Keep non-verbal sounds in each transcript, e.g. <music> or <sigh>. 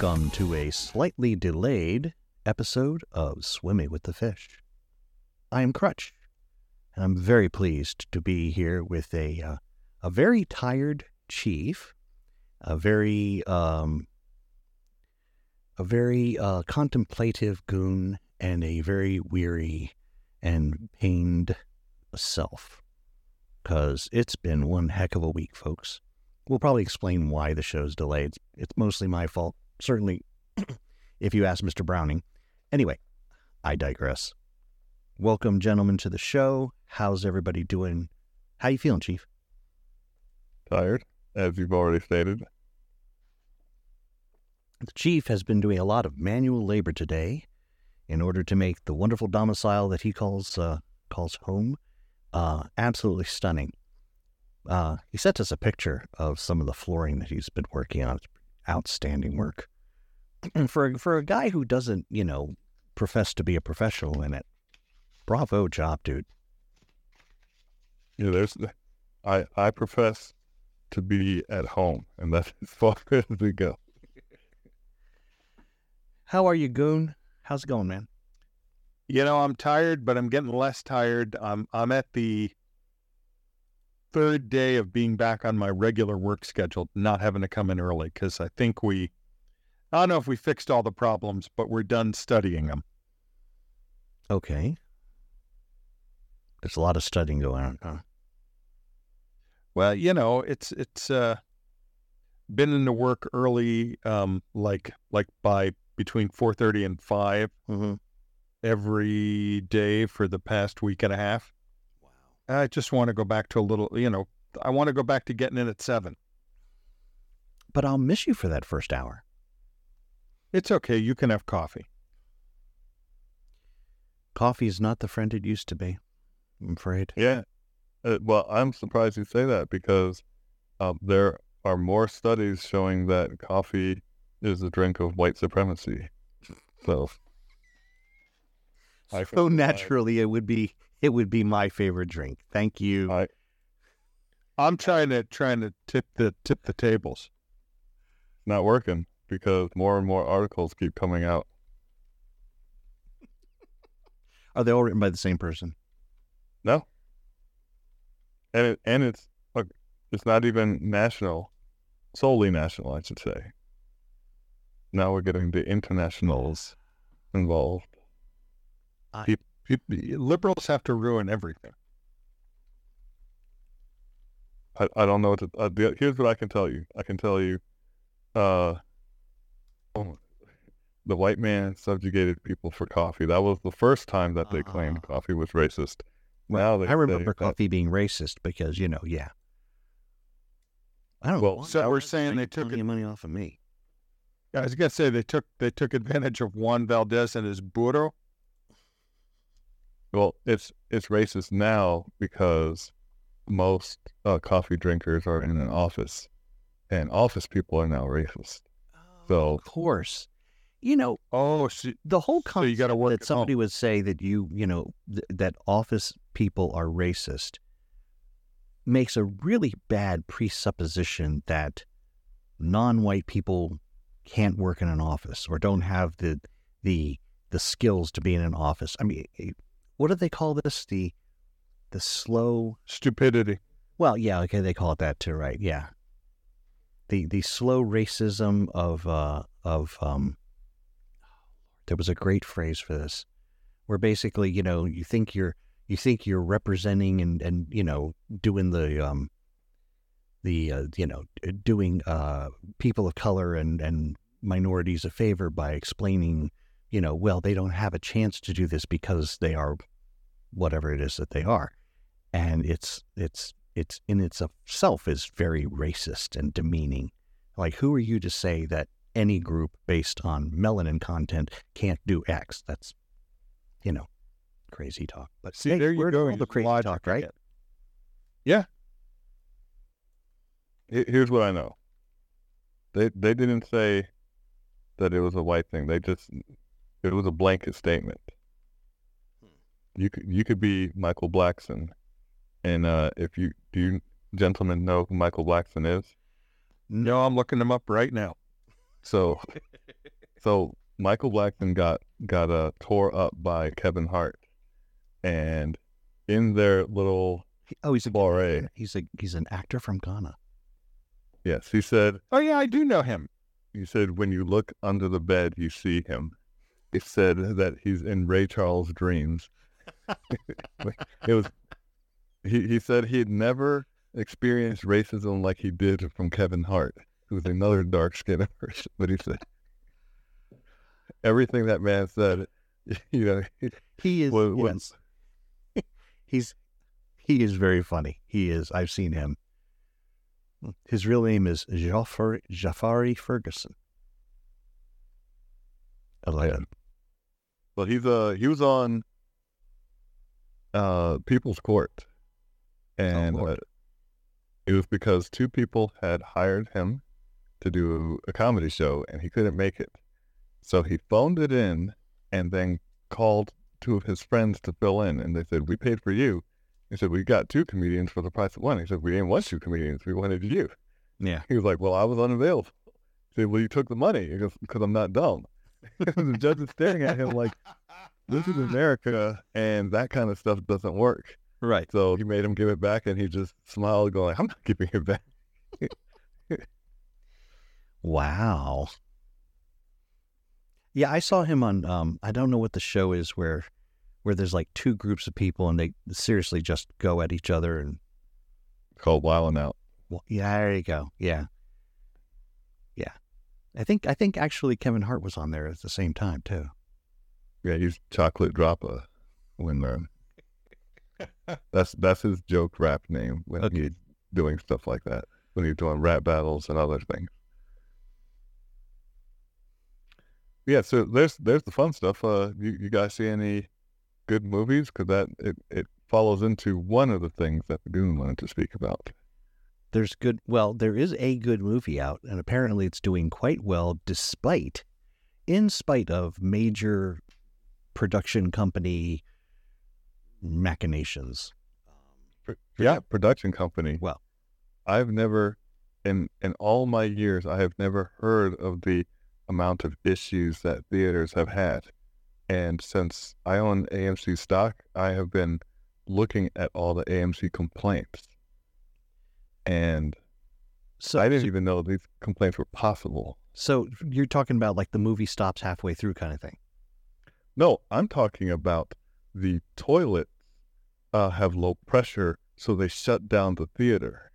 welcome to a slightly delayed episode of Swimming with the Fish. I am Crutch, and I'm very pleased to be here with a uh, a very tired chief, a very um, a very uh, contemplative goon, and a very weary and pained self. Because it's been one heck of a week, folks. We'll probably explain why the show's delayed. It's mostly my fault, certainly, <clears throat> if you ask Mr. Browning. Anyway, I digress. Welcome, gentlemen, to the show. How's everybody doing? How you feeling, Chief? Tired, as you've already stated. The Chief has been doing a lot of manual labor today in order to make the wonderful domicile that he calls uh, calls home uh, absolutely stunning. Uh, he sent us a picture of some of the flooring that he's been working on. It's outstanding work. And for for a guy who doesn't, you know, profess to be a professional in it, bravo job, dude. Yeah, there's. I I profess to be at home, and that's as far <laughs> as we go. How are you, Goon? How's it going, man? You know, I'm tired, but I'm getting less tired. I'm I'm at the third day of being back on my regular work schedule, not having to come in early because I think we, I don't know if we fixed all the problems, but we're done studying them. Okay. There's a lot of studying going on, huh? Well, you know, it's it's uh, been into work early, um, like like by between four thirty and 5 Mm-hmm. every day for the past week and a half. I just want to go back to a little, you know, I want to go back to getting in at seven. But I'll miss you for that first hour. It's okay. You can have coffee. Coffee is not the friend it used to be. I'm afraid. Yeah. Uh, well, I'm surprised you say that because um, there are more studies showing that coffee is a drink of white supremacy. So, So naturally, it would be it would be my favorite drink. Thank you. I, I'm trying to trying to tip the tip the tables. not working because more and more articles keep coming out. <laughs> Are they all written by the same person? No. And it, and it's look, it's not even national, solely national, I should say. Now we're getting the internationals involved. Peop- Liberals have to ruin everything. I, I don't know what to, uh, the, here's what I can tell you. I can tell you, uh, oh, the white man subjugated people for coffee. That was the first time that they claimed Ah. coffee was racist. Now they I remember that- coffee being racist because you know, yeah. I don't. Well, so we're saying they took it- money off of me. I was gonna say they took they took advantage of Juan Valdez and his burro. Well, it's it's racist now because most uh, coffee drinkers are in an office, and office people are now racist. So- of course, you know Oh, so, the whole concept work that somebody would say that you you know th- that office people are racist makes a really bad presupposition that non-white people can't work in an office or don't have the the the skills to be in an office. I mean, what do they call this? The the slow stupidity. well, yeah, okay, they call it that too, right? Yeah. The the slow racism of uh of um there was a great phrase for this where basically, you know, you think you're you think you're representing and and you know, doing the um the uh, you know, doing uh people of color and and minorities a favor by explaining, you know, well, they don't have a chance to do this because they are whatever it is that they are and it's it's it's in itself is very racist and demeaning. Like, who are you to say that any group based on melanin content can't do X? That's, you know, crazy talk. But See, hey, there you go. all the crazy logic talk, right? Yeah. Here's what I know. They they didn't say that it was a white thing. They just it was a blanket statement. You could you could be Michael Blackson, and uh, if you do you gentlemen know who Michael Blackson is? No, I'm looking them up right now. So, <laughs> so Michael Blackson got got uh, tore up by Kevin Hart, and in their little Oh, he's a soiree, he's a he's an actor from Ghana. yes, he said Oh yeah, I do know him. he said when you look under the bed, you see him. He said that he's in Ray Charles' dreams. <laughs> it was he, he said he had never experienced racism like he did from Kevin Hart, who's another dark skinned <laughs> person. But he said everything that man said, <laughs> you know, He is was, was he's he is very funny. He is. I've seen him. His real name is Jafari, Jafari Ferguson. I like well, he's uh he was on uh People's Court, and uh, it was because two people had hired him to do a comedy show, and he couldn't make it. So he phoned it in, and then called two of his friends to fill in, and they said, "We paid for you." He said, "We got two comedians for the price of one." He said, "We didn't want two comedians. We wanted you." Yeah. He was like, "Well, I was unavailable." He said, "Well, you took the money." "Because I'm not dumb." <laughs> the judge is staring at him like, "This is <laughs> America, and that kind of stuff doesn't work." Right. So he made him give it back, and he just smiled, going, "I'm not giving it back." <laughs> Wow. Yeah, I saw him on um I don't know what the show is where where there's like two groups of people and they seriously just go at each other and Called Wildin' Out. well, yeah, there you go. Yeah. Yeah. I think I think actually Kevin Hart was on there at the same time too. Yeah, he's Chocolate Droppa when uh, <laughs> that's that's his joke rap name when Okay. he's doing stuff like that. When he's doing rap battles and other things. Yeah, so there's there's the fun stuff. Uh, you, you guys see any good movies? Because that it, it follows into one of the things that the Goon wanted to speak about. There's good well, there is a good movie out and apparently it's doing quite well despite in spite of major production company machinations. Pro- Yeah. production company. Well. I've never, in in all my years, I have never heard of the amount of issues that theaters have had. And since I own AMC stock, I have been looking at all the AMC complaints, and So I didn't even know these complaints were possible. so you're talking about like the movie stops halfway through kind of thing. No, I'm talking about the toilets uh, have low pressure, so they shut down the theater.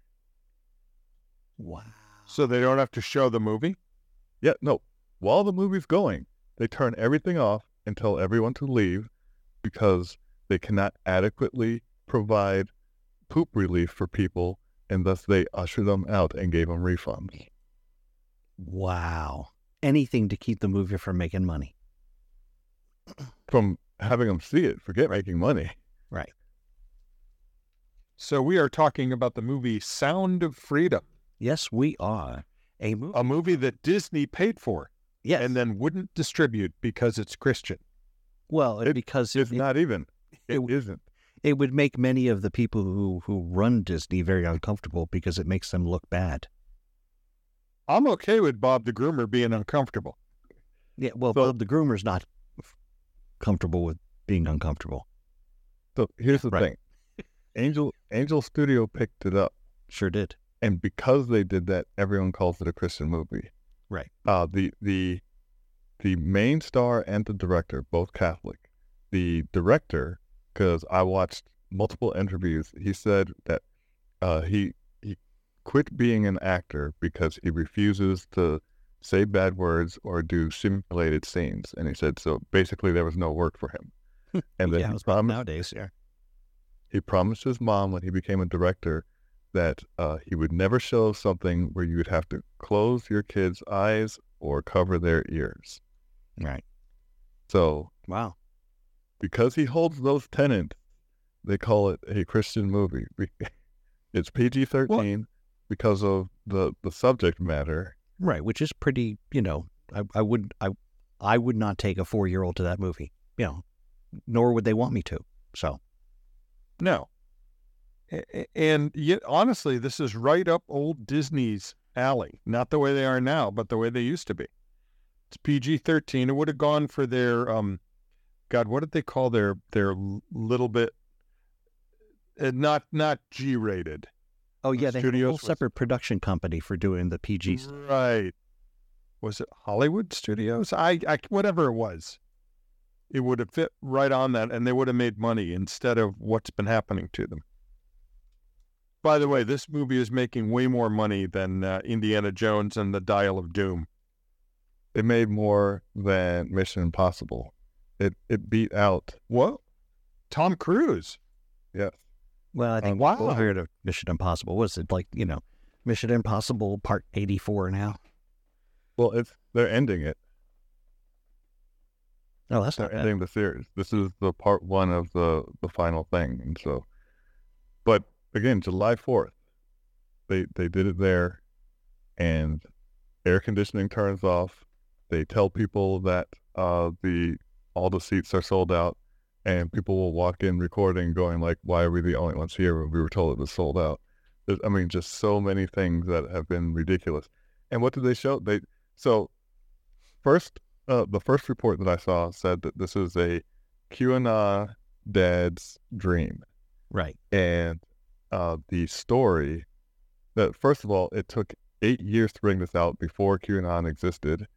Wow. So they don't have to show the movie. Yeah, no. While the movie's going, they turn everything off and tell everyone to leave because they cannot adequately provide poop relief for people, and thus they ushered them out and gave them refunds. Eh. Wow. Anything to keep the movie from making money. From having them see it, forget making money. Right. So we are talking about the movie Sound of Freedom, Yes, we are. A movie. a movie that Disney paid for yes. and then wouldn't distribute because it's Christian. well, it- because It's it, not even. it It w- isn't. It would make many of the people who, who run Disney very uncomfortable because it makes them look bad. I'm okay with Bob the Groomer being uncomfortable. Yeah, well, So- Bob the Groomer's not comfortable with being uncomfortable. So here's the Right. thing Angel Angel Studio picked it up. Sure did. and because they did that, everyone calls it a Christian movie. Right. Uh, the the the main star and the director, both Catholic. The director, because I watched multiple interviews, he said that uh, he he quit being an actor because he refuses to say bad words or do simulated scenes, and he said so. Basically, there was no work for him. <laughs> And then yeah, promised nowadays. Yeah. he promised his mom when he became a director that uh, he would never show something where you would have to close your kids' eyes or cover their ears. Right. So Wow. Because he holds those tenets, they call it a Christian movie. <laughs> It's PG thirteen because of the the subject matter. Right, which is pretty. You know, I, I would I I would not take a four year old to that movie. You know, nor would they want me to. So No. And yet, honestly, this is right up old Disney's alley. Not the way they are now, but the way they used to be. It's PG thirteen. It would have gone for their um, God, what did they call their their little bit? Uh, not not G rated. Oh yeah, they have a whole was- separate production company for doing the PG. stuff. Right. Was it Hollywood Studios? I, I whatever it was. It would have fit right on that and they would have made money instead of what's been happening to them. By the way, this movie is making way more money than uh, Indiana Jones and the Dial of Doom. It made more than Mission Impossible. It it beat out. What? Tom Cruise. Yeah. Well, I think Uh, wow. heard of Mission Impossible. Was it like you know, Mission Impossible Part eighty four now? Well, it's they're ending it. Oh, that's They're not bad. ending the series. This is the part one of the the final thing, and so. But again, July fourth, they they did it there, and air conditioning turns off. They tell people that uh, the all the seats are sold out, and people will walk in recording, going like, "Why are we the only ones here? When we were told it was sold out." There's, I mean, just so many things that have been ridiculous. And what did they show? They so first uh, the first report that I saw said that this is a QAnon dad's dream, Right. and uh, the story that first of all it took eight years to bring this out before QAnon existed,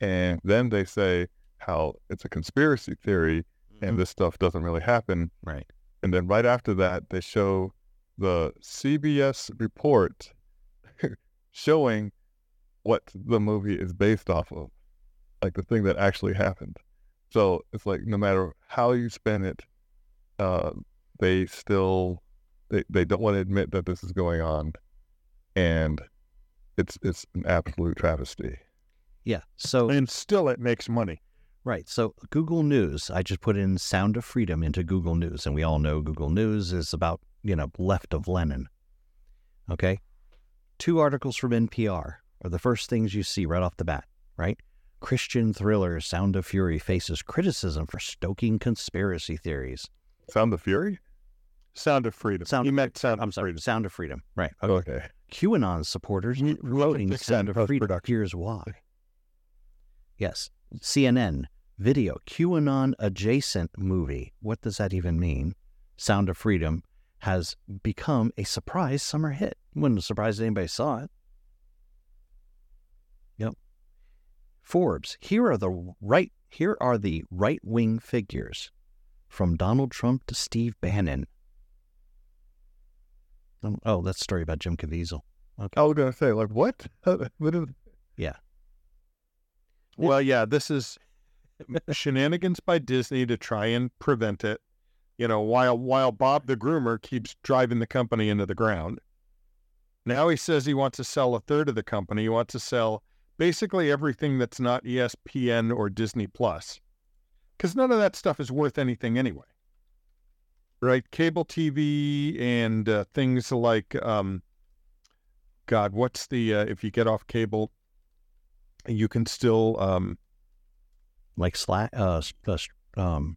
and then they say how it's a conspiracy theory and this stuff doesn't really happen, Right. and then right after that they show the CBS report <laughs> showing what the movie is based off of, like the thing that actually happened. So it's like no matter how you spin it, uh, they still they, they don't want to admit that this is going on, and it's it's an absolute travesty. Yeah. So And still it makes money. Right. So Google News, I just put in Sound of Freedom into Google News, and we all know Google News is about, you know, left of Lenin. Okay. Two articles from NPR are the first things you see right off the bat, right? Christian thriller Sound of Fury faces criticism for stoking conspiracy theories. Sound of Fury? Sound of Freedom. Sound of meant Sound I'm of sorry, Freedom. Sound of Freedom. Right. Okay. Okay. QAnon supporters You- can <laughs> Sound of Freedom. Here's why. Yes. CNN video QAnon adjacent movie. What does that even mean? Sound of Freedom has become a surprise summer hit. Wouldn't surprise anybody saw it. Yep. Forbes. Here are the right. Here are the right wing figures, from Donald Trump to Steve Bannon. Um, oh, that's a story about Jim Caviezel. I was gonna say like what? <laughs> what is, Well, yeah, this is shenanigans by Disney to try and prevent it. You know, while while Bob the groomer keeps driving the company into the ground. Now he says he wants to sell a third of the company. He wants to sell basically everything that's not ESPN or Disney Plus, because none of that stuff is worth anything anyway. Right? Cable TV and uh, things like, um, God, what's the uh, if you get off cable, you can still um, like Slack, uh, uh, um,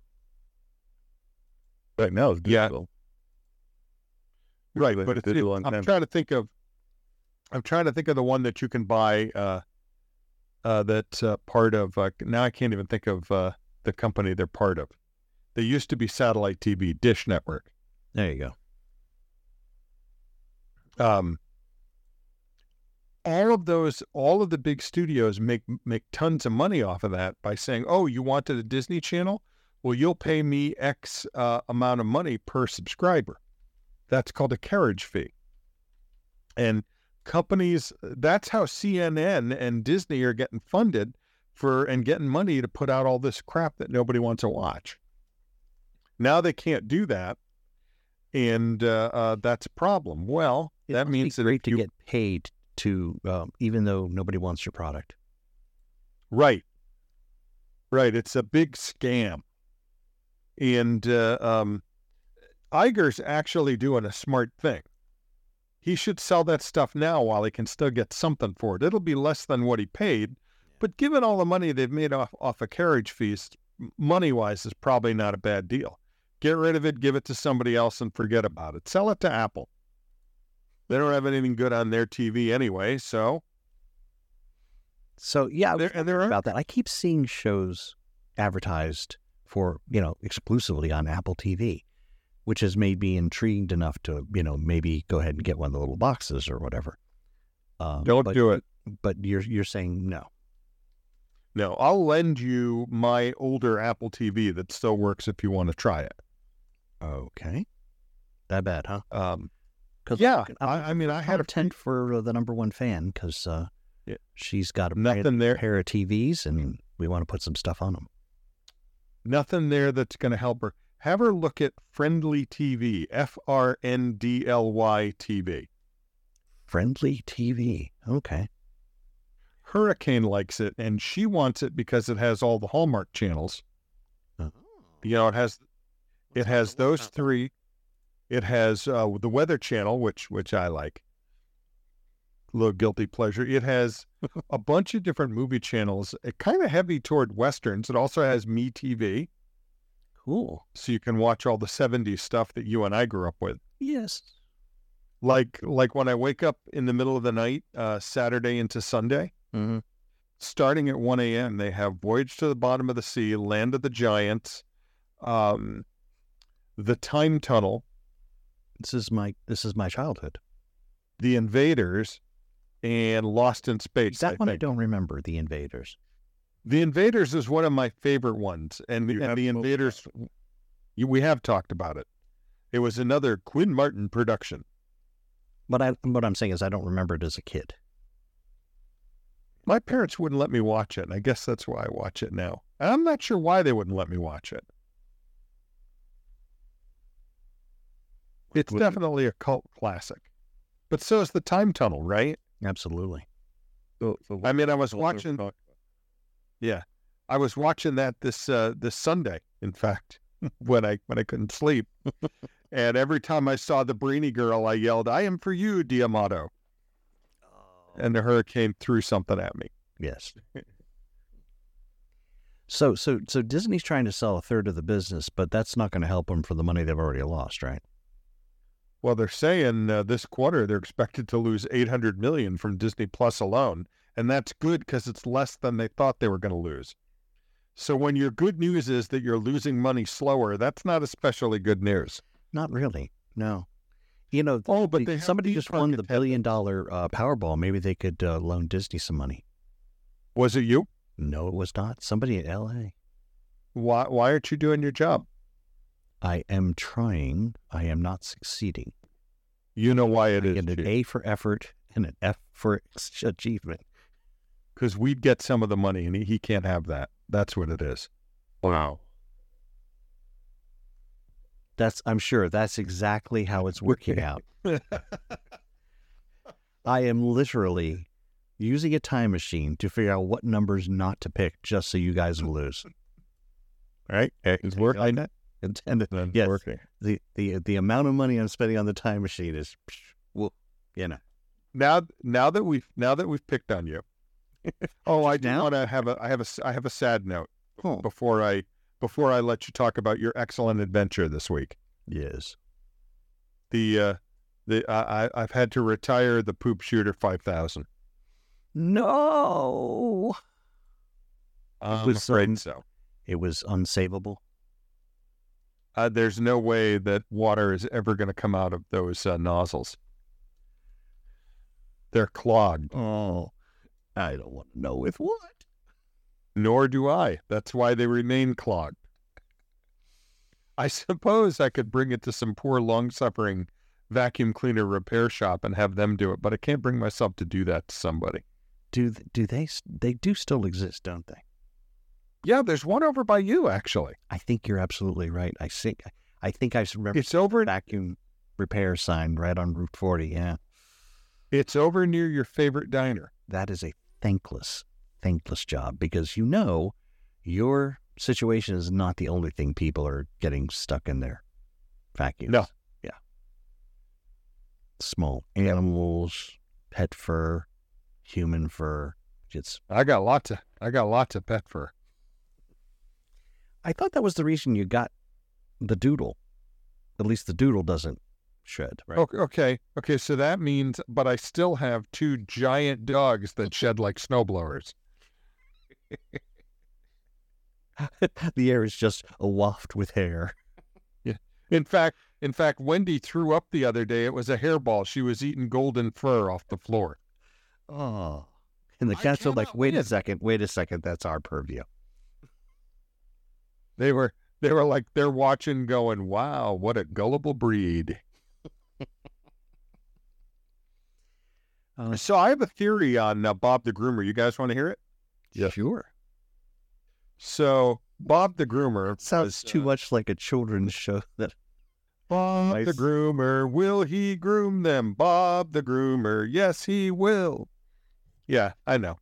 right now it's Yeah. right but it's, digital I'm trying to think of i'm trying to think of the one that you can buy uh uh that's uh, part of uh, now i can't even think of uh the company they're part of they used to be satellite tv dish network there you go. um all of those all of the big studios make make tons of money off of that by saying oh you wanted a disney channel? Well you'll pay me x uh, amount of money per subscriber. That's called a carriage fee. And companies that's how cnn and disney are getting funded for and getting money to put out all this crap that nobody wants to watch. Now they can't do that and uh, uh, that's a problem. Well It that means that great if to you- get paid to, um, even though nobody wants your product. Right. Right. It's a big scam. And uh, um, Iger's actually doing a smart thing. He should sell that stuff now while he can still get something for it. It'll be less than what he paid, but given all the money they've made off, off of carriage fees, money wise, is probably not a bad deal. Get rid of it, give it to somebody else, and forget about it. Sell it to Apple. They don't have anything good on their TV anyway, so So yeah, There, and there are about that. I keep seeing shows advertised for you know exclusively on Apple TV, which has made me intrigued enough to you know maybe go ahead and get one of the little boxes or whatever. Um, don't but, do it. But you're you're saying no. No, I'll lend you my older Apple TV that still works if you want to try it. Okay, that bad, huh? Um, 'Cause yeah, I'm, I, I mean, I had a tent for uh, the number one fan because uh, Yeah. she's got a brand- nothing there, pair of TVs and we want to put some stuff on them. nothing there that's going to help her. Have her look at Friendly TV, F R N D L Y TV. Friendly TV. Okay. Hurricane likes it, and she wants it because it has all the Hallmark channels. Oh. You know, it has it has those three. It has uh, the Weather Channel, which which I like. A little guilty pleasure. It has <laughs> a bunch of different movie channels. It kind of heavy toward westerns. It also has Me TV, Cool. so you can watch all the '70s stuff that you and I grew up with. Yes. Like like when I wake up in the middle of the night, uh, Saturday into Sunday. Mm-hmm. starting at 1 a.m. They have Voyage to the Bottom of the Sea, Land of the Giants, um, The Time Tunnel, This is my this is my childhood. The Invaders, and Lost in Space. That I one I don't remember. The Invaders. The Invaders is one of my favorite ones, and, You and The Invaders, you- we have talked about it. It was another Quinn Martin production. But I what I'm saying is I don't remember it as a kid. My parents wouldn't let me watch it, and I guess that's why I watch it now. And I'm not sure why they wouldn't let me watch it. It's Was it- definitely a cult classic. But so is the Time Tunnel, right? Absolutely. So, so I mean, I was watching yeah. I was watching that this uh this Sunday, in fact, <laughs> when I when I couldn't sleep. and every time I saw the Brainy girl, I yelled, I am for you, Diamato. And the hurricane threw something at me. Yes. <laughs> so so so Disney's trying to sell a third of the business, but that's not going to help them for the money they've already lost, right? Well, they're saying uh, this quarter they're expected to lose 800 million from Disney Plus alone, and that's good because it's less than they thought they were going to lose. So when your good news is that you're losing money slower, that's not especially good news. Not really. No. You know, Oh, but the- somebody just won the billion dollar uh, Powerball. Maybe they could uh, loan Disney some money. Was it you? No, it was not. Somebody in L.A. Why why aren't you doing your job? I am trying. I am not succeeding. You know why it I is. get an A for effort and an F for <laughs> achievement. Because we'd get some of the money, and he, he can't have that. That's what it is. Wow. That's I'm sure that's exactly how it's working <laughs> out. I am literally using a time machine to figure out what numbers not to pick just so you guys will lose. right? It's working. I, <laughs> And, and the, Then yes, working. the, the the amount of money I'm spending on the time machine is, well, you know, now now that we've now that we've picked on you. <laughs> oh, I do want to have a I have a I have a sad note. oh, before I before I let you talk about your excellent adventure this week. yes, The uh, the I I- I've had to retire the poop shooter five thousand. no, I'm was, afraid um, so. it was unsavable. Uh, there's no way that water is ever going to come out of those uh, nozzles. They're clogged. Oh, I don't want to know with what. Nor do I. That's why they remain clogged. I suppose I could bring it to some poor, long-suffering vacuum cleaner repair shop and have them do it, but I can't bring myself to do that to somebody. Do th- do they s- they do still exist, don't they? Yeah, there's one over by you actually. I think you're absolutely right. I think I think I remember It's over. At vacuum repair sign right on Route 40. Yeah, It's over near your favorite diner. that is a thankless, thankless job because you know your situation is not the only thing people are getting stuck in their vacuums. No. Yeah. Small animals, pet fur, human fur. It's. I got lots of I got lots of pet fur. I thought that was the reason you got the doodle. At least the doodle doesn't shed, right? Okay, okay, okay. So that means, but I still have two giant dogs that shed like snowblowers. <laughs> the air is just a waft with hair. Yeah. In fact, in fact, Wendy threw up the other day. It was a hairball. She was eating golden fur off the floor. Oh. And the cats are like, wait a second, wait a second, that's our purview. They were they were like they're watching, going, "Wow, what a gullible breed." Uh, So I have a theory on uh, Bob the Groomer. You guys want to hear it? Yes. Sure. So Bob the Groomer Sounds was, too uh, much like a children's show <laughs> that Bob the Groomer, will he groom them? Bob the Groomer, yes, he will. Yeah, I know.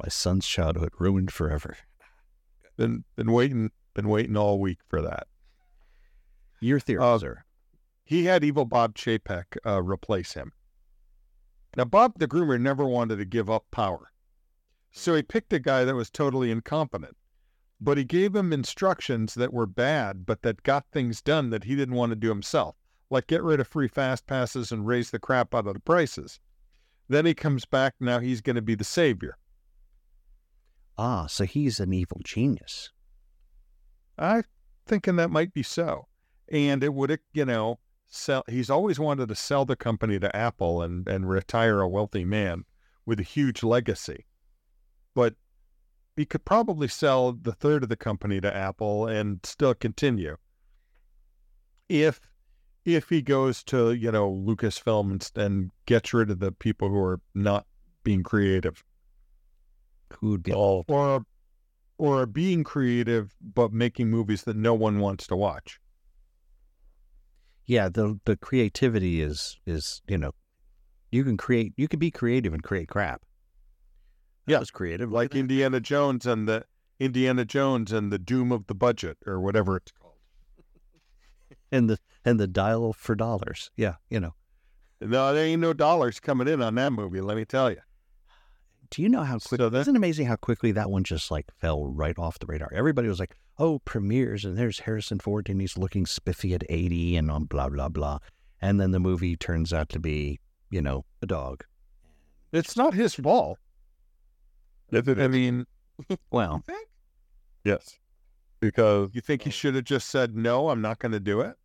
my son's childhood ruined forever. Been been waiting, been waiting all week for that. Your theory, Uh, sir. He had evil Bob Chapek uh, replace him. Now, Bob the Groomer never wanted to give up power, so he picked a guy that was totally incompetent. But he gave him instructions that were bad, but that got things done that he didn't want to do himself, like get rid of free fast passes and raise the crap out of the prices. Then he comes back. Now he's going to be the savior. Ah, so he's an evil genius. I'm thinking that might be so. And it would, you know, sell. He's always wanted to sell the company to Apple and, and retire a wealthy man with a huge legacy. But he could probably sell the third of the company to Apple and still continue. If if he goes to, you know, Lucasfilm and, and gets rid of the people who are not being creative Who'd get All or or being creative but making movies that no one wants to watch. yeah, the the creativity is is, you know, you can create you can be creative and create crap. That Yeah, was creative. Like Indiana Jones and the Indiana Jones and the Doom of the Budget or whatever it's called. <laughs> and the and the dial for dollars. Yeah, you know. No, there ain't no dollars coming in on that movie, let me tell you. Do you know how quick? So that- isn't it amazing how quickly that one just like fell right off the radar? Everybody was like, "Oh, premieres," and there's Harrison Ford, and he's looking spiffy at eighty, and on blah blah blah. And then the movie turns out to be, you know, a dog. It's not his fault. yes, it I mean, <laughs> Well, yes, because you think he should have just said, no, I'm not going to do it?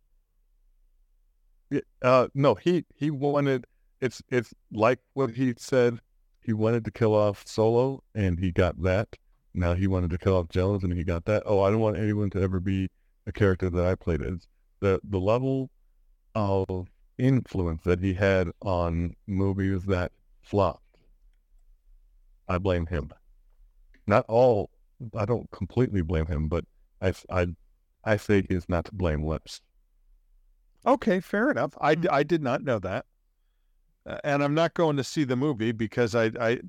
uh, no, he he wanted. It's it's like what he said. He wanted to kill off Solo, and he got that. Now he wanted to kill off Jones, and he got that. Oh, I don't want anyone to ever be a character that I played. It's the the level of influence that he had on movies that flopped. I blame him. Not all. I don't completely blame him, but I I I say he's not to blame. Lips. Okay, fair enough. I, hmm. I did not know that. And I'm not going to see the movie because I, I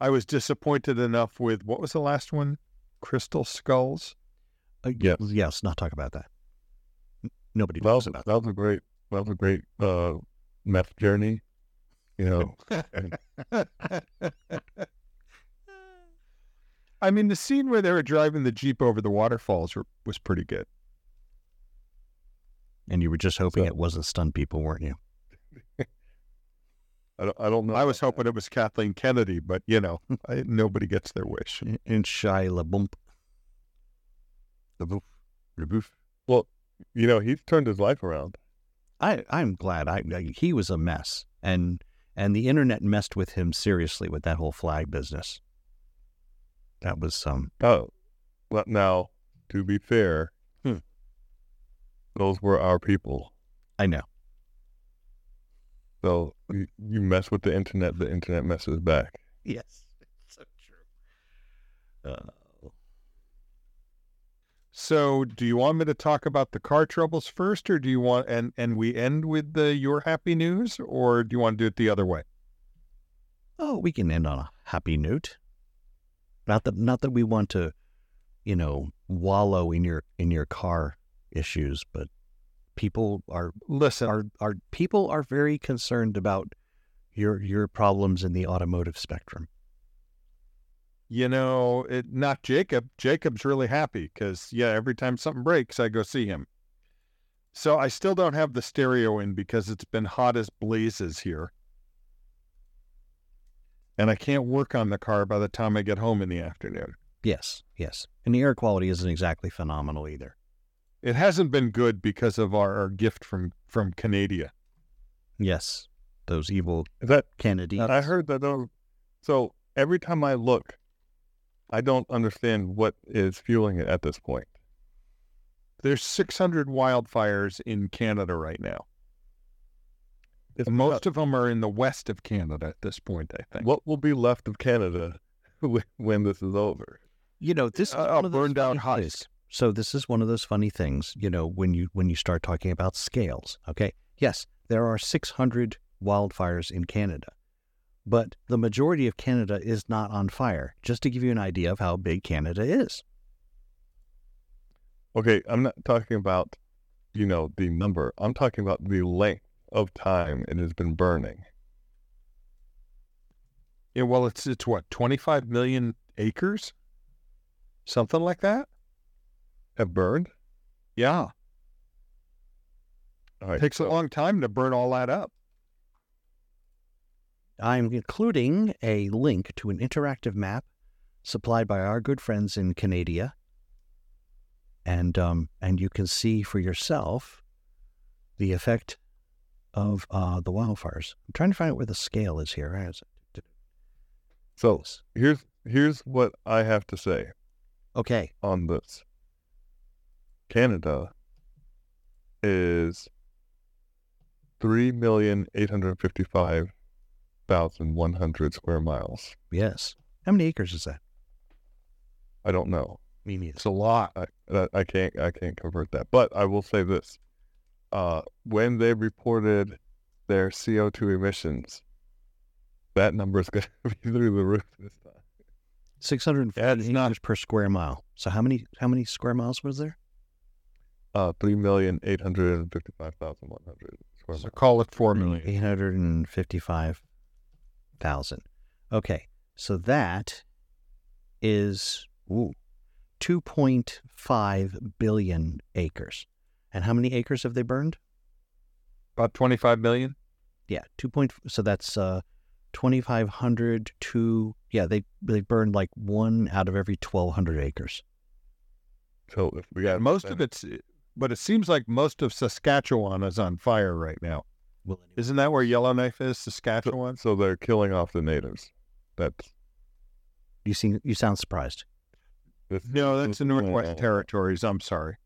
I was disappointed enough with what was the last one? Crystal Skulls. uh, Yes. yes, not talk about that. N- Nobody That knows was, about that was a great that was a great uh meth journey. You know, <laughs> I mean, the scene where they were driving the jeep over the waterfalls were, was pretty good. And you were just hoping So- it wasn't stunned people, weren't you? I don't I don't know. I was hoping it was Kathleen Kennedy, but you know, <laughs> I, nobody gets their wish. And Shia LaBeouf. that. Well, you know, he's turned his life around. I I'm glad. I, I he was a mess, and and the internet messed with him seriously with that whole flag business. That was um Oh, well, now to be fair, Hmm. those were our people. I know. So you, mess with the internet, the internet messes back. Yes, so true. Uh, So, do you want me to talk about the car troubles first, or do you want and and we end with the your happy news, or do you want to do it the other way? oh, we can end on a happy note. Not that not that we want to, you know, wallow in your in your car issues, but people are Listen, are are people are very concerned about your your problems in the automotive spectrum. you know, it, not Jacob. Jacob's really happy because yeah, every time something breaks, I go see him. So I still don't have the stereo in because it's been hot as blazes here. and I can't work on the car by the time I get home in the afternoon. Yes, yes. And the air quality isn't exactly phenomenal either. It hasn't been good because of our, our gift from from Canada. Yes, those evil that Canadians. I heard that. those- So every time I look, I don't understand what is fueling it at this point. There's 600 wildfires in Canada right now. It's And most of them are in the west of Canada at this point, I think. what will be left of Canada when- <laughs> when this is over? You know, this is Uh, one of those burned out funny husk. things. So this is one of those funny things, you know, when you when you start talking about scales. Okay, yes, there are 600 wildfires in Canada, but the majority of Canada is not on fire. Just to give you an idea of how big Canada is. Okay, I'm not talking about, you know, the number. I'm talking about the length of time it has been burning. Yeah, well, it's it's what 25 million acres, something like that. Have burned? Yeah, All right. takes a long time to burn all that up. I'm including a link to an interactive map supplied by our good friends in Canada, and um, and you can see for yourself the effect of uh, the wildfires. I'm trying to find out where the scale is here. Where is it? So here's here's what I have to say Okay, on this. Canada is three million eight hundred fifty-five thousand one hundred square miles. yes. How many acres is that? I don't know. Me neither. It's a lot. I that- I can't I can't convert that. But I will say this: uh, when they reported their CO two emissions, that number is <laughs> going to be through the roof this time. Six hundred Yeah, acres not- per square mile. So how many how many square miles was there? Uh, three million eight hundred and fifty-five thousand one hundred square So miles. call it four million. Eight hundred and fifty-five thousand. Okay, so that is ooh, two point five billion acres. And how many acres have they burned? About 25 million. Yeah, two point. So that's uh, twenty-five hundred to yeah. They they burned like one out of every twelve hundred acres. So if we got Most of it's, but it seems like most of Saskatchewan is on fire right now. Well, anyway. Isn't that where Yellowknife is, Saskatchewan? so they're killing off the natives. That's you seem you sound surprised. this, No, that's this the Northwest plan- Territories. I'm sorry.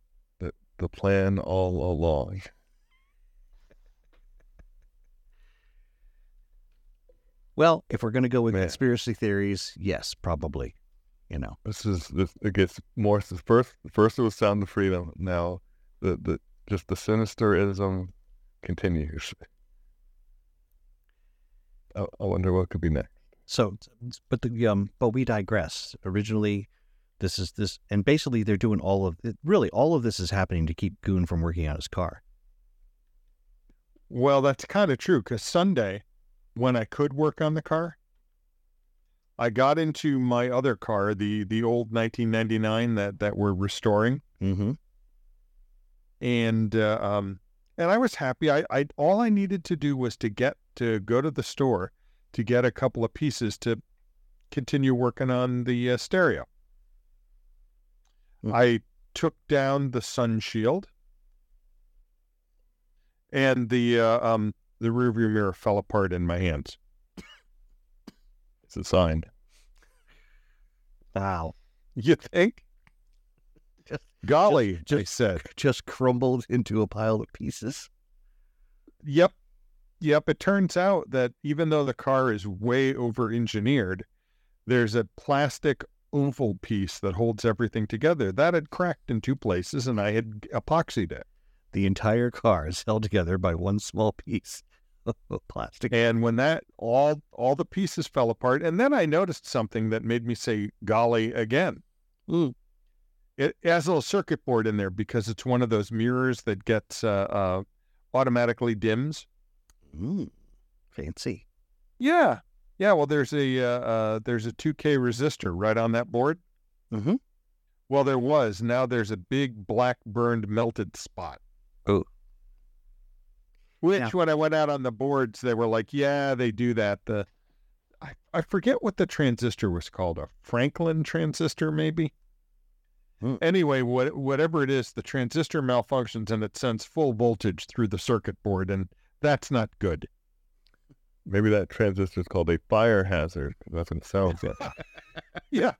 The plan all along. Well, if we're going to go with Man. conspiracy theories, yes, probably. You know, This is this. It gets more. First, first it was Sound of Freedom. Now, the the just the sinisterism continues. I, I wonder what could be next. So, but the um, but we digress. Originally, this is this, and basically they're doing all of it. Really, all of this is happening to keep Goon from working on his car. Well, that's kind of true because Sunday, when I could work on the car, I got into my other car, the the old 1999 that that we're restoring, Mm-hmm. And uh, um, and I was happy. I, I all I needed to do was to get to go to the store to get a couple of pieces to continue working on the uh, stereo. Hmm. I took down the sun shield, and the uh, um the rearview mirror fell apart in my hands. It's a sign. Wow, <laughs> You think? Just- Golly, just- I said. <laughs> just crumbled into a pile of pieces. Yep. Yep. It turns out that even though the car is way over engineered, there's a plastic oval piece that holds everything together. That had cracked in two places and I had epoxied it. The entire car is held together by one small piece <laughs> of plastic. And when that all all the pieces fell apart, and then I noticed something that made me say golly again. Mm. It has a little circuit board in there because it's one of those mirrors that gets uh, uh, automatically dims. Mm. Fancy. Yeah. Yeah, well there's a uh, uh, there's a 2K resistor right on that board. Mm-hmm. Well, there was. Now there's a big black burned melted spot. Oh. Which Now- when I went out on the boards, they were like, "Yeah, they do that." The I, I forget what the transistor was called, a Franklin transistor, maybe. Hmm. Anyway, what, whatever it is, the transistor malfunctions and it sends full voltage through the circuit board, and that's not good. Maybe that transistor is called a fire hazard. That's what it sounds like. <laughs> yeah,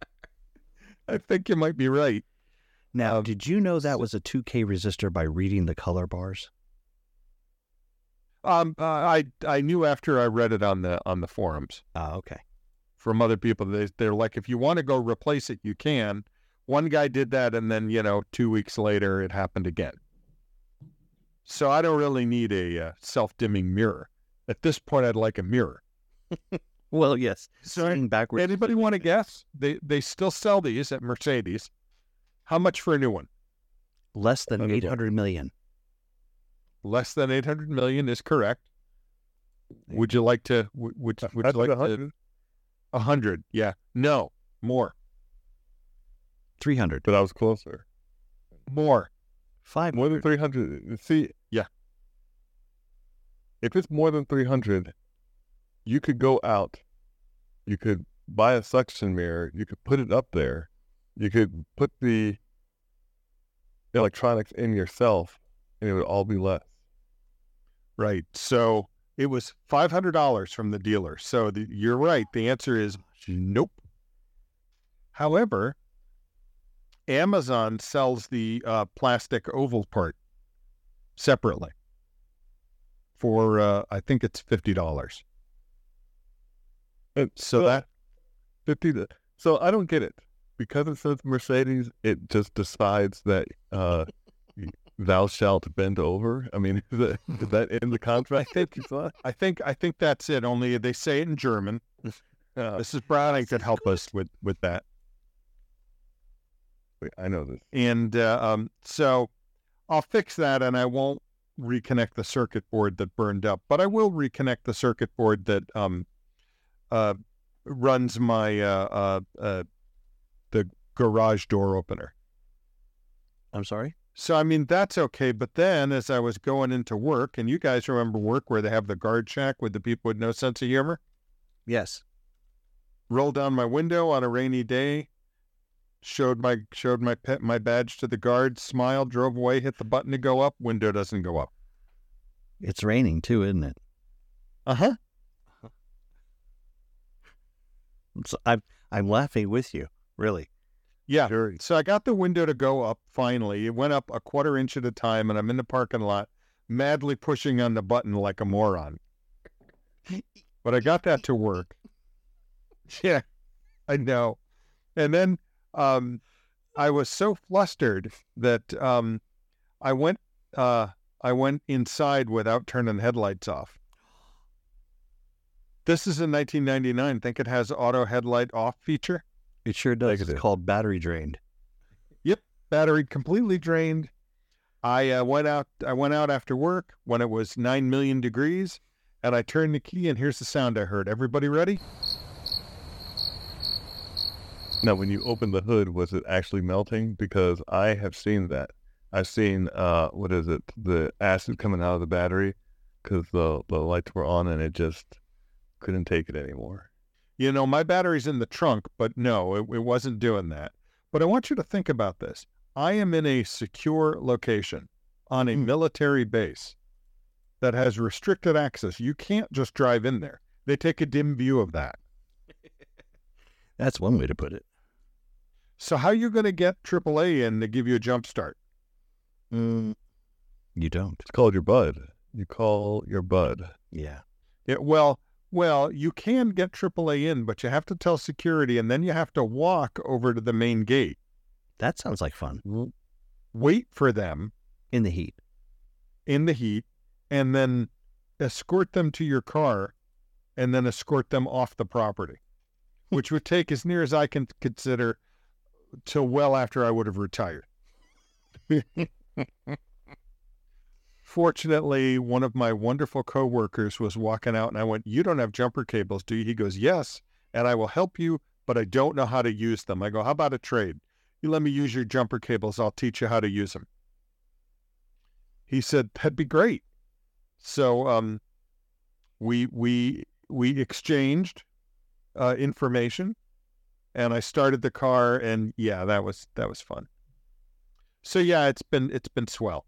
I think you might be right. Now, Um, did you know that was a 2K resistor by reading the color bars? Um, uh, I I knew after I read it on the on the forums Ah, okay. from other people. They they're like, if you want to go replace it, you can. One guy did that, and then you know, two weeks later, it happened again. So I don't really need a uh, self dimming mirror. At this point, I'd like a mirror. <laughs> Well, yes. So backwards. anybody want to guess? They they still sell these at Mercedes. How much for a new one? Less than 800 million. Less than eight hundred million is correct. Would you like to? Would would, would you like a to? hundred, A hundred? Yeah. No. More. 300. but I was closer. More. Five. More than 300. See, Yeah. If it's more than 300, you could go out, you could buy a suction mirror, you could put it up there, you could put the electronics in yourself, and it would all be less. Right. So it was five hundred dollars from the dealer. So the, you're right. The answer is nope. However, Amazon sells the uh, plastic oval part separately for uh, I think it's fifty dollars. So that 50 so I don't get it. Because it says Mercedes, it just decides that uh, thou shalt bend over. I mean, is that, is that in the contract? <laughs> I think I think that's it. Only they say it in German. <laughs> Uh, Mrs. Browning could help us with with that. Wait, I know this. And uh, um, so I'll fix that and I won't reconnect the circuit board that burned up, but I will reconnect the circuit board that um, uh, runs my uh, uh, uh, the garage door opener. I'm sorry? So I mean that's okay, but then as I was going into work, and you guys remember work where they have the guard shack with the people with no sense of humor, Yes. Roll down my window on a rainy day, showed my showed my pet my badge to the guard, smiled, drove away, hit the button to go up, window doesn't go up. It's raining too, isn't it? Uh huh. So I'm, I'm laughing with you, really. Yeah. Sure. So I got the window to go up finally. It went up a quarter inch at a time, and I'm in the parking lot, madly pushing on the button like a moron. But I got that to work. <laughs> Yeah, I know. And then um, I was so flustered that um, I went uh, I went inside without turning the headlights off. This is in 1999. Think it has auto headlight off feature. It sure does. Negative. It's called battery drained. Yep, battery completely drained. I uh, went out. I went out after work when it was nine million degrees, and I turned the key. And here's the sound I heard. Everybody ready? Now, when you opened the hood, was it actually melting? Because I have seen that. I've seen, uh, what is it, the acid coming out of the battery because the, the lights were on and it just couldn't take it anymore. You know, my battery's in the trunk, but no, it, it wasn't doing that. But I want you to think about this. I am in a secure location on a Hmm. military base that has restricted access. You can't just drive in there. They take a dim view of that. <laughs> That's one way to put it. So how are you going to get AAA in to give you a jump start? Mm, you don't. It's called your bud. You call your bud. Yeah. Yeah, well, well, you can get AAA in, but you have to tell security, and then you have to walk over to the main gate, That sounds like fun. wait for them In the heat. in the heat, and then escort them to your car, and then escort them off the property, which would take, as near as I can consider, till well after I would have retired. <laughs> Fortunately, one of my wonderful coworkers was walking out, and I went, "You don't have jumper cables, do you?" He goes, "Yes, and I will help you, but I don't know how to use them." I go, "How about a trade? You let me use your jumper cables, I'll teach you how to use them." He said, "That'd be great." So, um, we we we exchanged, uh, information, and I started the car, and yeah, that was that was fun. So yeah, it's been it's been swell.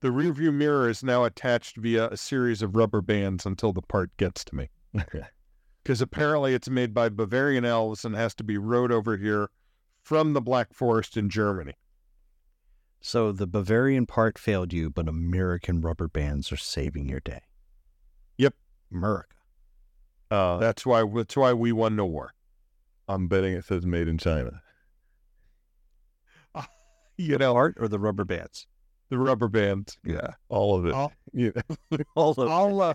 The rearview mirror is now attached via a series of rubber bands until the part gets to me. Because apparently it's made by Bavarian elves and has to be rode over here from the Black Forest in Germany. So the Bavarian part failed you, but American rubber bands are saving your day. Yep. America. Uh, That's why that's why we won the war. I'm betting it says made in China. <laughs> You know, Art or the rubber bands? the rubber bands. Yeah. All of it. I'll, <laughs> Yeah. <laughs> All of I'll uh,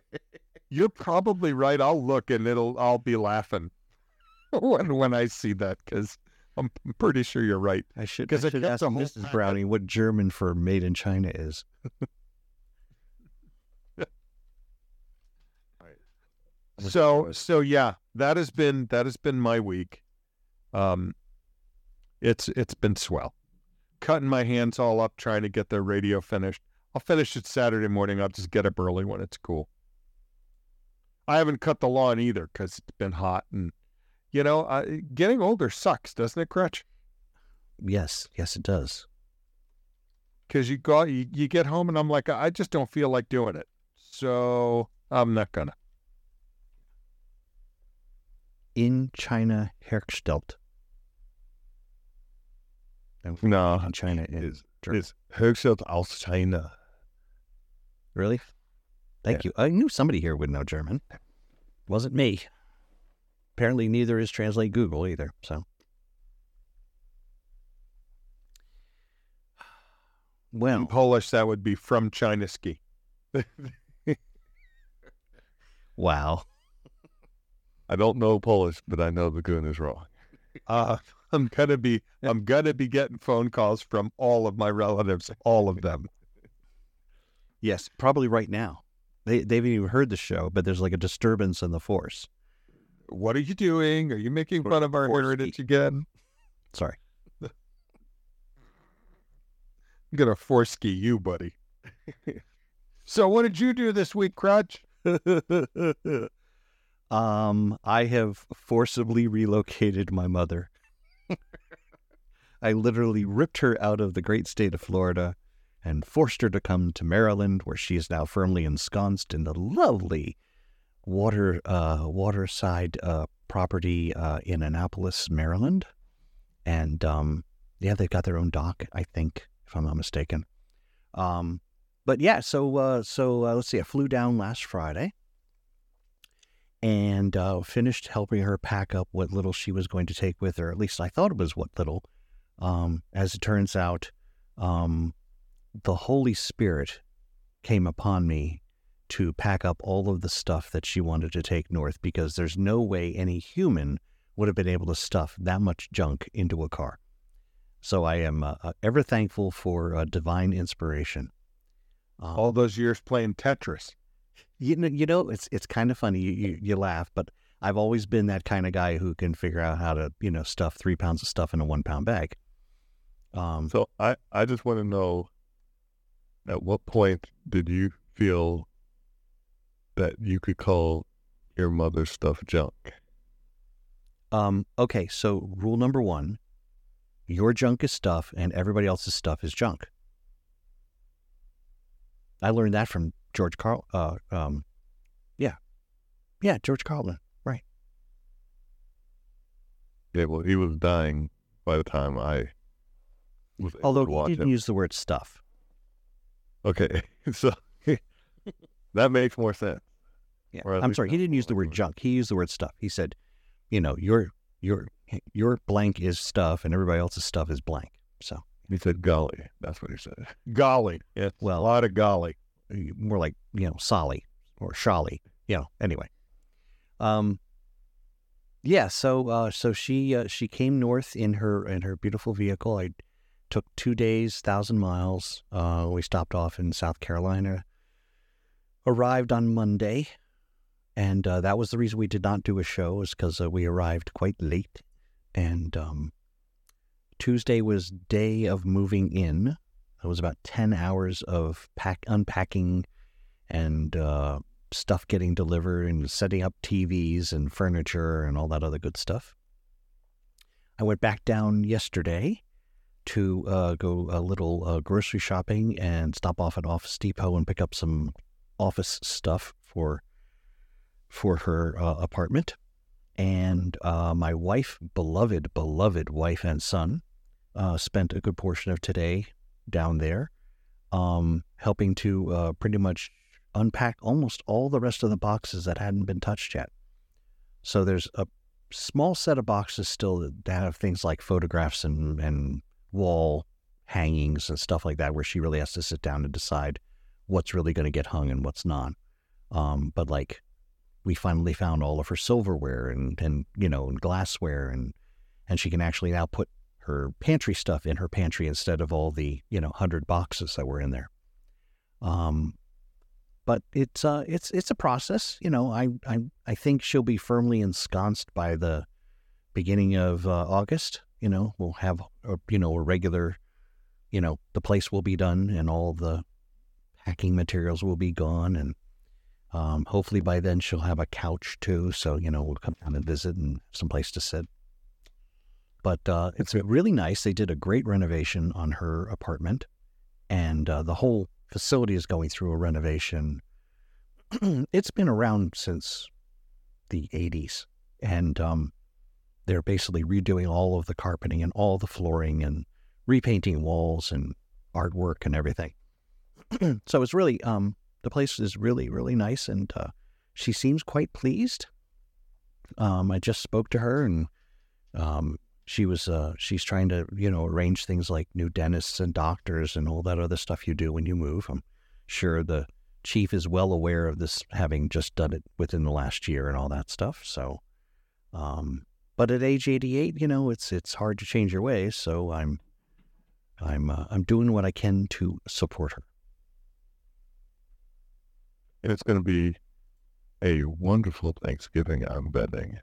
you're probably right. I'll look and it'll I'll be laughing when when I see that because I'm pretty sure you're right. I should, 'Cause I should kept ask the Mrs. packet. Browning what German for made in China is. So so yeah, that has been that has been my week. Um, it's it's been swell. Cutting my hands all up trying to get the radio finished. I'll finish it Saturday morning. I'll just get up early when it's cool. I haven't cut the lawn either because it's been hot and you know uh, getting older sucks, doesn't it, Crutch? Yes, yes, it does. Because you go you, you get home and I'm like I just don't feel like doing it, so I'm not gonna. In China hergestellt. No, In China in it's, hergestellt aus China. Really? Thank you. I knew somebody here would know German. Wasn't me. Apparently, neither is Translate Google either. So, In Polish, that would be from China ski. <laughs> wow. I don't know Polish, but I know the goon is wrong. <laughs> Uh, <laughs> I'm gonna be I'm gonna be getting phone calls from all of my relatives, all of them. Yes, probably right now. They they haven't even heard the show, but there's like a disturbance in the force. What are you doing? Are you making fun of our heritage again? Sorry. <laughs> I'm gonna force ski you, buddy. so what did you do this week, Crutch? Um, I have forcibly relocated my mother. I literally ripped her out of the great state of Florida and forced her to come to Maryland, where she is now firmly ensconced in the lovely water uh, waterside uh, property uh, in Annapolis, Maryland. And um, yeah, they've got their own dock, I think, if I'm not mistaken. Um, but yeah, so uh, so uh, let's see. I flew down last Friday and uh, finished helping her pack up what little she was going to take with her. At least I thought it was what little. Um, as it turns out, um, the Holy Spirit came upon me to pack up all of the stuff that she wanted to take north because there's no way any human would have been able to stuff that much junk into a car. So I am uh, uh, ever thankful for uh, divine inspiration. Um, All those years playing Tetris. You know, you know, it's it's kind of funny. You, you you laugh, but I've always been that kind of guy who can figure out how to you know stuff three pounds of stuff in a one pound bag. Um, So I, I just want to know at what point did you feel that you could call your mother's stuff junk? um, okay, so rule number one: your junk is stuff, and everybody else's stuff is junk. I learned that from George Carl. Uh, um, yeah, yeah, George Carlin. Right. Yeah, well, he was dying by the time I was able Although he didn't him. use the word stuff. Okay, <laughs> so <laughs> that makes more sense. Yeah. I'm sorry, he didn't use the word junk. He used the word stuff. He said, you know, your your your blank is stuff and everybody else's stuff is blank. So, He said golly. That's what he said. Golly. Yeah. A lot of golly. More like, you know, Solly or Shali, you know, anyway. Um yeah, so uh so she uh, she came north in her in her beautiful vehicle. I took 2 days, 1000 miles. Uh we stopped off in South Carolina. Arrived on Monday. And uh, that was the reason we did not do a show is cuz uh, we arrived quite late and um Tuesday was day of moving in. It was about 10 hours of pack unpacking and uh, stuff getting delivered and setting up TVs and furniture and all that other good stuff. I went back down yesterday to uh, go a little uh, grocery shopping and stop off at Office Depot and pick up some office stuff for for her uh, apartment. And uh, my wife, beloved, beloved wife and son, uh, spent a good portion of today down there, um, helping to uh, pretty much unpack almost all the rest of the boxes that hadn't been touched yet. So there's a small set of boxes still that have things like photographs and, and wall hangings and stuff like that, where she really has to sit down and decide what's really going to get hung and what's not. Um, but like, we finally found all of her silverware and, and you know and glassware and and she can actually now put her pantry stuff in her pantry instead of all the you know hundred boxes that were in there. Um, but it's uh it's it's a process. You know, I I I think she'll be firmly ensconced by the beginning of uh, August. You know, we'll have a, you know a regular, you know, the place will be done and all the packing materials will be gone and um, hopefully by then she'll have a couch too, so you know we'll come down and visit and some place to sit. But uh, it's really nice. They did a great renovation on her apartment, and uh, the whole facility is going through a renovation. <clears throat> it's been around since the 80s, and um, they're basically redoing all of the carpeting and all the flooring and repainting walls and artwork and everything. <clears throat> so it's really, um, the place is really, really nice, and uh, she seems quite pleased. Um, I just spoke to her, and um, she was uh, she's trying to you know arrange things like new dentists and doctors and all that other stuff you do when you move. I'm sure the chief is well aware of this, having just done it within the last year and all that stuff. So, um, but at age 88, you know, it's it's hard to change your ways. So I'm I'm uh, I'm doing what I can to support her. And it's going to be a wonderful Thanksgiving, I'm betting.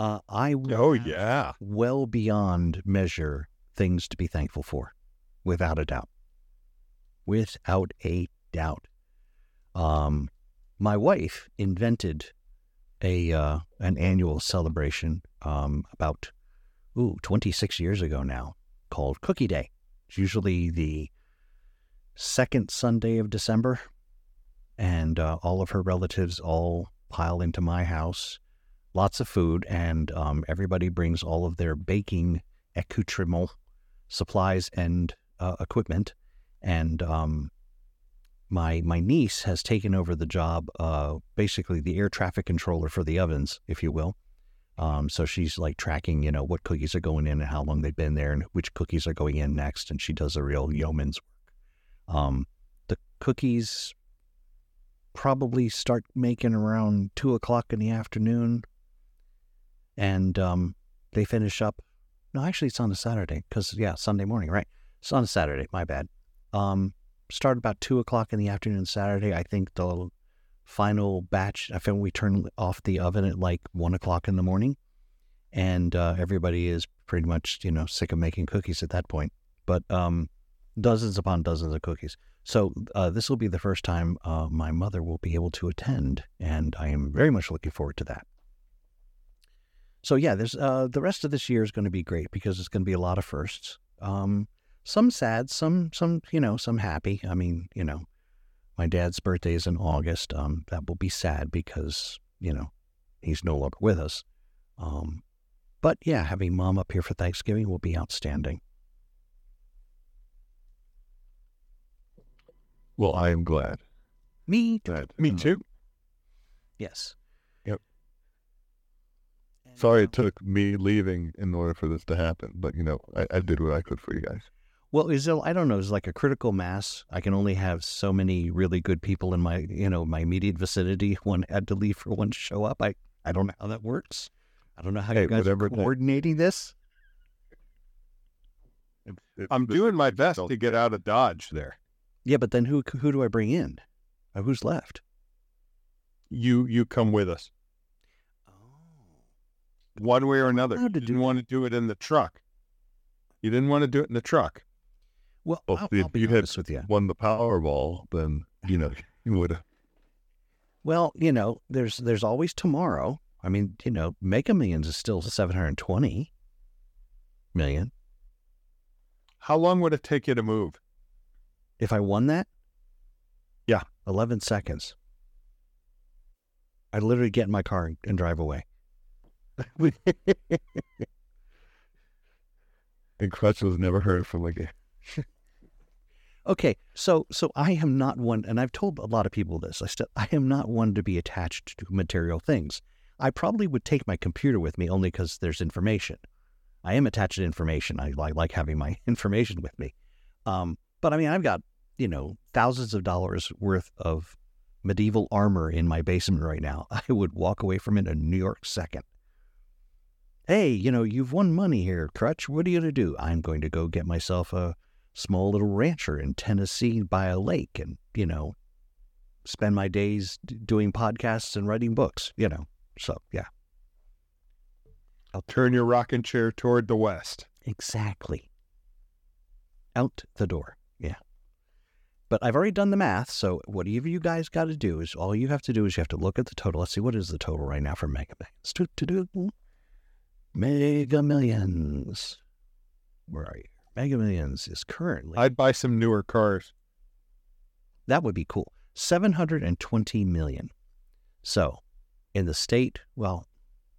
Uh, I oh yeah, well beyond measure things to be thankful for, without a doubt. Without a doubt. Um, my wife invented a uh, an annual celebration um, about ooh 26 years ago now called Cookie Day. It's usually the second Sunday of December, and uh, all of her relatives all pile into my house lots of food, and um, everybody brings all of their baking accoutrement, supplies, and uh, equipment. And um, my my niece has taken over the job, uh, basically the air traffic controller for the ovens, if you will. Um, so she's like tracking, you know, what cookies are going in and how long they've been there, and which cookies are going in next. And she does a real yeoman's work. Um, the cookies probably start making around two o'clock in the afternoon and um, they finish up. No, actually, it's on a Saturday because yeah, Sunday morning, right? It's on a Saturday. My bad. Um, start about two o'clock in the afternoon Saturday. I think the final batch. I think we turn off the oven at like one o'clock in the morning, and uh, everybody is pretty much you know sick of making cookies at that point. But um, dozens upon dozens of cookies. So uh, this will be the first time uh, my mother will be able to attend, and I am very much looking forward to that. So yeah, there's uh, the rest of this year is going to be great because it's going to be a lot of firsts. Um, some sad, some some you know, some happy. I mean, you know, my dad's birthday is in August. Um, that will be sad because you know he's no longer with us. Um, but yeah, having mom up here for Thanksgiving will be outstanding. Well, I am glad. Me, That, me uh, too. yes. Sorry it took me leaving in order for this to happen, but you know, I, I did what I could for you guys. Well, is there, I don't know, is like a critical mass. I can only have so many really good people in my, you know, my immediate vicinity. <laughs> One had to leave for one to show up. I, I don't know how that works. I don't know how Hey, you guys are whatever it coordinating this. It's, it's, I'm this- doing my best to get out of Dodge there. Yeah, but then who who do I bring in? Uh, who's left? You you come with us one way or another. you didn't want to do it in the truck. You didn't want to do it in the truck. well, Well, I'll, if I'll you had with you. won the Powerball, then you know <laughs> you would have. Well, you know, there's there's always tomorrow. I mean, you know, Mega Millions is still 720 million. How long would it take you to move? If I won that? Yeah. 11 seconds. I'd literally get in my car and drive away. <laughs> And Crutch was never heard from again. <laughs> Okay, so so I am not one, and I've told a lot of people this. I still I am not one to be attached to material things. I probably would take my computer with me only because there's information. I am attached to information. I like like having my <laughs> information with me. Um, but I mean, I've got you know thousands of dollars worth of medieval armor in my basement right now. I would walk away from it in a New York second. Hey, you know, you've won money here, Crutch. What are you going to do? I'm going to go get myself a small little rancher in Tennessee by a lake and, you know, spend my days doing podcasts and writing books, you know. So, yeah. I'll turn your rocking chair toward the west. Exactly. Out the door. Yeah. But I've already done the math. So whatever you guys got to do is all you have to do is you have to look at the total. Let's see what is the total right now for Mega Millions. Mega Millions. Where are you? Mega Millions is currently I'd buy some newer cars. that would be cool. 720 million. So, in the state, well,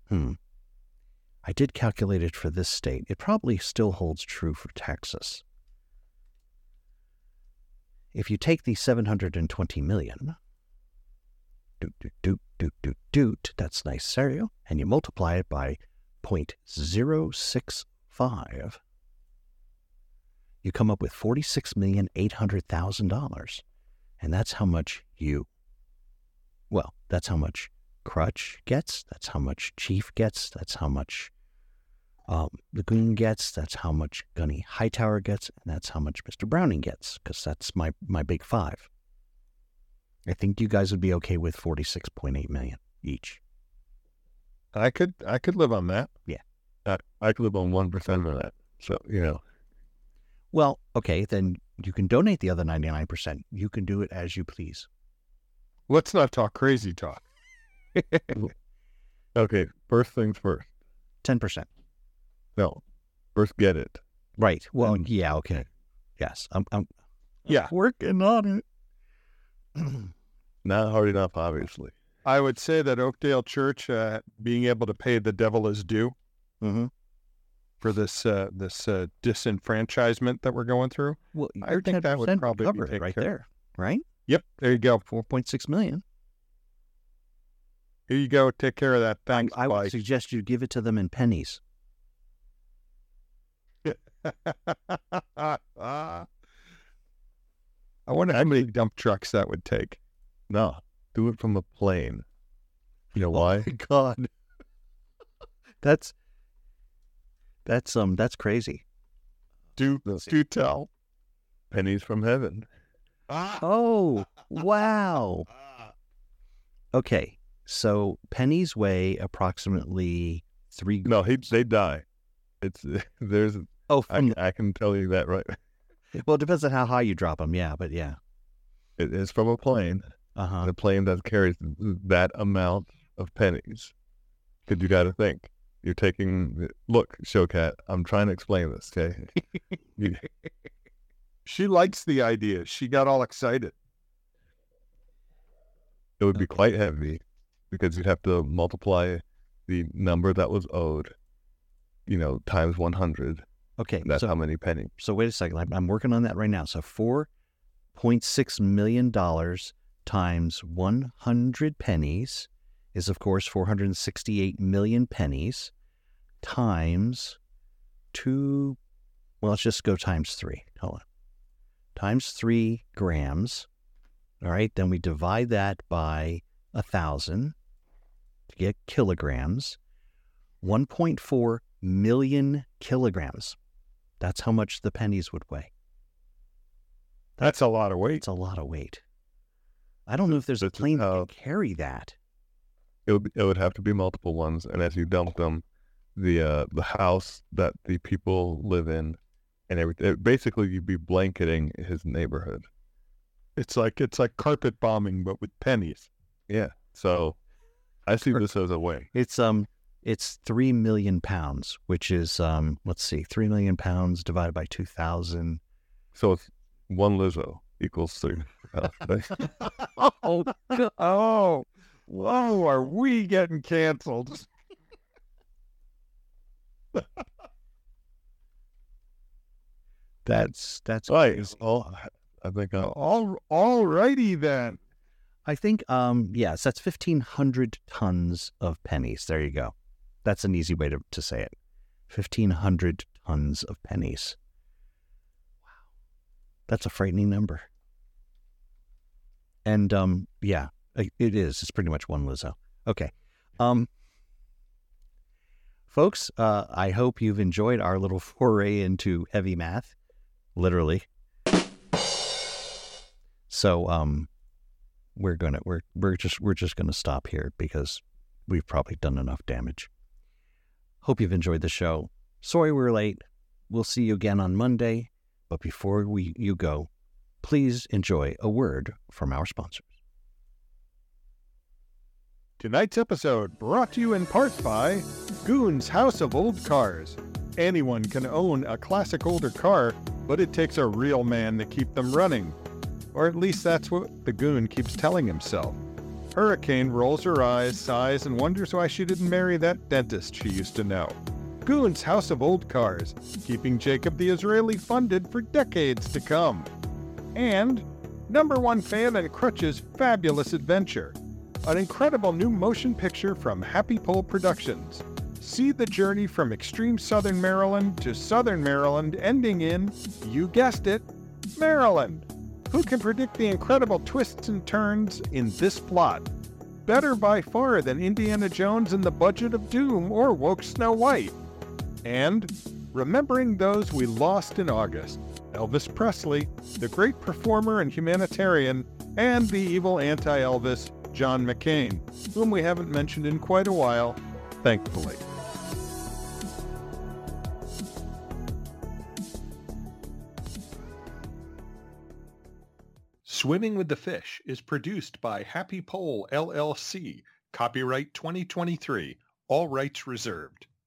hmm. I did calculate it for this state. It probably still holds true for Texas. If you take the 720 million, doot, doot, doot, doot, doot, doot, that's nice cereal, and you multiply it by 0.065, you come up with $46,800,000. And that's how much you, well, that's how much Crutch gets. That's how much Chief gets. That's how much um, Lagoon gets. That's how much Gunny Hightower gets. And that's how much Mr. Browning gets, because that's my, my big five. I think you guys would be okay with 46.8 million each. I could I could live on that. I, I could live on 1% of that. So, you know, Well, okay, then you can donate the other 99%. You can do it as you please. Let's not talk crazy talk. <laughs> okay, first things first. 10%. No, first get it. Right. Well, And- yeah, okay. Yes. I'm, I'm Yeah. working on it. <clears throat> Not hard enough, obviously. I would say that Oakdale Church uh, being able to pay the devil his due mm-hmm. for this uh, this uh, disenfranchisement that we're going through. Well, I think that would 10% probably be cover it right care there, right? Yep, there you go. 4.6 million. Here you go. Take care of that. I, Thanks, I would suggest you give it to them in pennies. <laughs> I wonder how many dump trucks that would take. No, do it from a plane. You know <laughs> why? My God, <laughs> that's that's um that's crazy. Do Let's see. do tell. Pennies from heaven. Oh <laughs> wow. Okay, so pennies weigh approximately three. No, he they die. It's there's Oh, I, from, I can tell you that right. well, it depends on how high you drop them. Yeah, but yeah. It is from a plane. Uh huh. a plane that carries that amount of pennies. Because you got to think, you're taking. Look, Showcat, I'm trying to explain this. Okay, <laughs> You- She likes the idea. She got all excited. it would be quite heavy because you'd have to multiply the number that was owed, you know, times 100. Okay, That's so how many pennies. so wait a second. I'm, I'm working on that right now. So four point six million dollars times one hundred pennies is of course four hundred and sixty-eight million pennies times two. Well, let's just go times three. Hold on. Times three grams. All right. Then we divide that by a thousand to get kilograms. 1.4 million kilograms. That's how much the pennies would weigh. That's a lot of weight. It's a lot of weight. I don't know if there's a This is plane that can carry that. It would, it would have to be multiple ones, and as you dump them, the uh, the house that the people live in, and everything. Basically, you'd be blanketing his neighborhood. It's like it's like carpet bombing, but with pennies. Yeah. So I see this as a win. It's um it's three million pounds, which is um let's see, three million pounds divided by two thousand. So it's one Lizzo equals three. Uh, <laughs> oh, <laughs> oh, whoa! Are we getting canceled? <laughs> That's that's right. crazy. Oh, I think I, All, all righty then. I think um yes, that's fifteen hundred tons of pennies. There you go. That's an easy way to, to say it. Fifteen hundred tons of pennies. Wow. That's a frightening number. And um yeah, it is. It's pretty much one Lizzo. Okay. Um folks, uh I hope you've enjoyed our little <laughs> foray into heavy math, literally. So um we're gonna we're we're just we're just gonna stop here because we've probably done enough damage. Hope you've enjoyed the show. Sorry we're late. We'll see you again on Monday. But before we you go, please enjoy a word from our sponsors. Tonight's episode brought to you in part by Goon's House of Old Cars. Anyone can own a classic older car, but it takes a real man to keep them running. Or at least that's what the goon keeps telling himself. Hurricane rolls her eyes, sighs, and wonders why she didn't marry that dentist she used to know. Goon's House of Old Cars, keeping Jacob the Israeli funded for decades to come. And number one fan and Crutch's fabulous adventure, an incredible new motion picture from Happy Pole Productions. See the journey from extreme southern Maryland to southern Maryland, ending in, you guessed it, Maryland. Who can predict the incredible twists and turns in this plot? Better by far than Indiana Jones and the Budget of Doom or Woke Snow White. And remembering those we lost in August Elvis Presley, the great performer and humanitarian, and the evil anti Elvis, John McCain, whom we haven't mentioned in quite a while, thankfully. Swimming with the Fish is produced by Happy Pole LLC. Copyright 2023. All rights reserved.